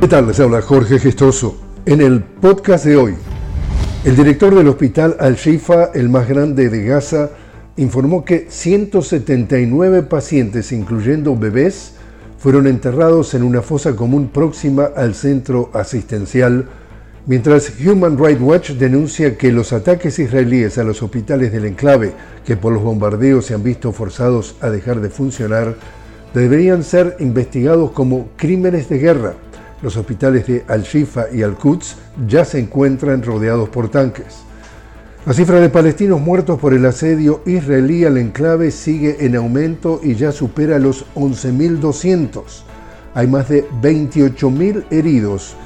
¿Qué tal? Les habla Jorge Gestoso. En el podcast de hoy, el director del hospital Al-Shifa, el más grande de Gaza, informó que 179 pacientes, incluyendo bebés, fueron enterrados en una fosa común próxima al centro asistencial, mientras Human Rights Watch denuncia que los ataques israelíes a los hospitales del enclave, que por los bombardeos se han visto forzados a dejar de funcionar, deberían ser investigados como crímenes de guerra. Los hospitales de Al-Shifa y Al-Quds ya se encuentran rodeados por tanques. La cifra de palestinos muertos por el asedio israelí al enclave sigue en aumento y ya supera los 11.200. Hay más de 28.000 heridos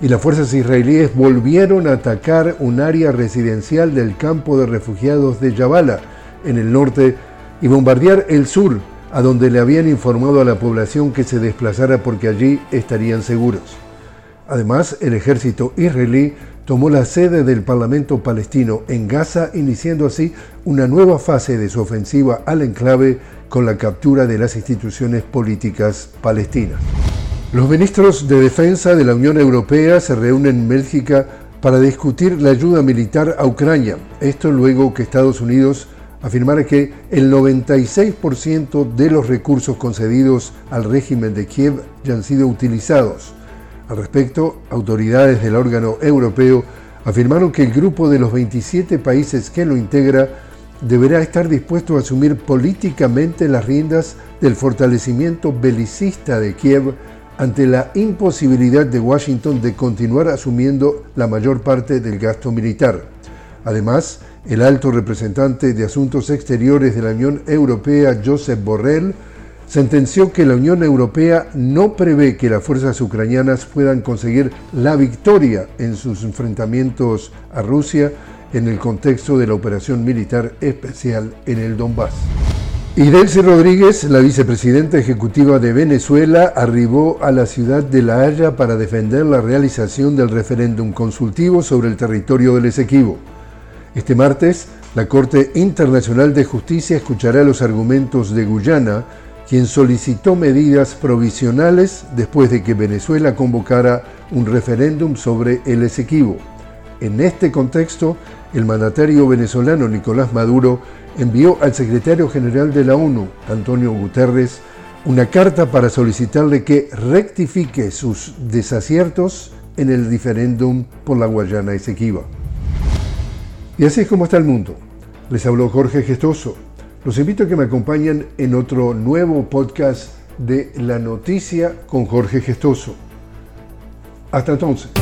y las fuerzas israelíes volvieron a atacar un área residencial del campo de refugiados de Yabala, en el norte, y bombardear el sur, a donde le habían informado a la población que se desplazara porque allí estarían seguros. Además, el ejército israelí tomó la sede del Parlamento palestino en Gaza, iniciando así una nueva fase de su ofensiva al enclave con la captura de las instituciones políticas palestinas. Los ministros de Defensa de la Unión Europea se reúnen en Bélgica para discutir la ayuda militar a Ucrania. Esto luego que Estados Unidos afirmar que el 96% de los recursos concedidos al régimen de Kiev ya han sido utilizados. Al respecto, autoridades del órgano europeo afirmaron que el grupo de los 27 países que lo integra deberá estar dispuesto a asumir políticamente las riendas del fortalecimiento belicista de Kiev ante la imposibilidad de Washington de continuar asumiendo la mayor parte del gasto militar. Además, el alto representante de Asuntos Exteriores de la Unión Europea, Josep Borrell, sentenció que la Unión Europea no prevé que las fuerzas ucranianas puedan conseguir la victoria en sus enfrentamientos a Rusia en el contexto de la operación militar especial en el Donbass. Y Rodríguez, la vicepresidenta ejecutiva de Venezuela, arribó a la ciudad de La Haya para defender la realización del referéndum consultivo sobre el territorio del Esequibo. Este martes, la Corte Internacional de Justicia escuchará los argumentos de Guyana, quien solicitó medidas provisionales después de que Venezuela convocara un referéndum sobre el Esequibo. En este contexto, el mandatario venezolano Nicolás Maduro envió al secretario general de la ONU, Antonio Guterres, una carta para solicitarle que rectifique sus desaciertos en el referéndum por la Guayana Esequiba. Y así es como está el mundo. Les habló Jorge Gestoso. Los invito a que me acompañen en otro nuevo podcast de La Noticia con Jorge Gestoso. Hasta entonces.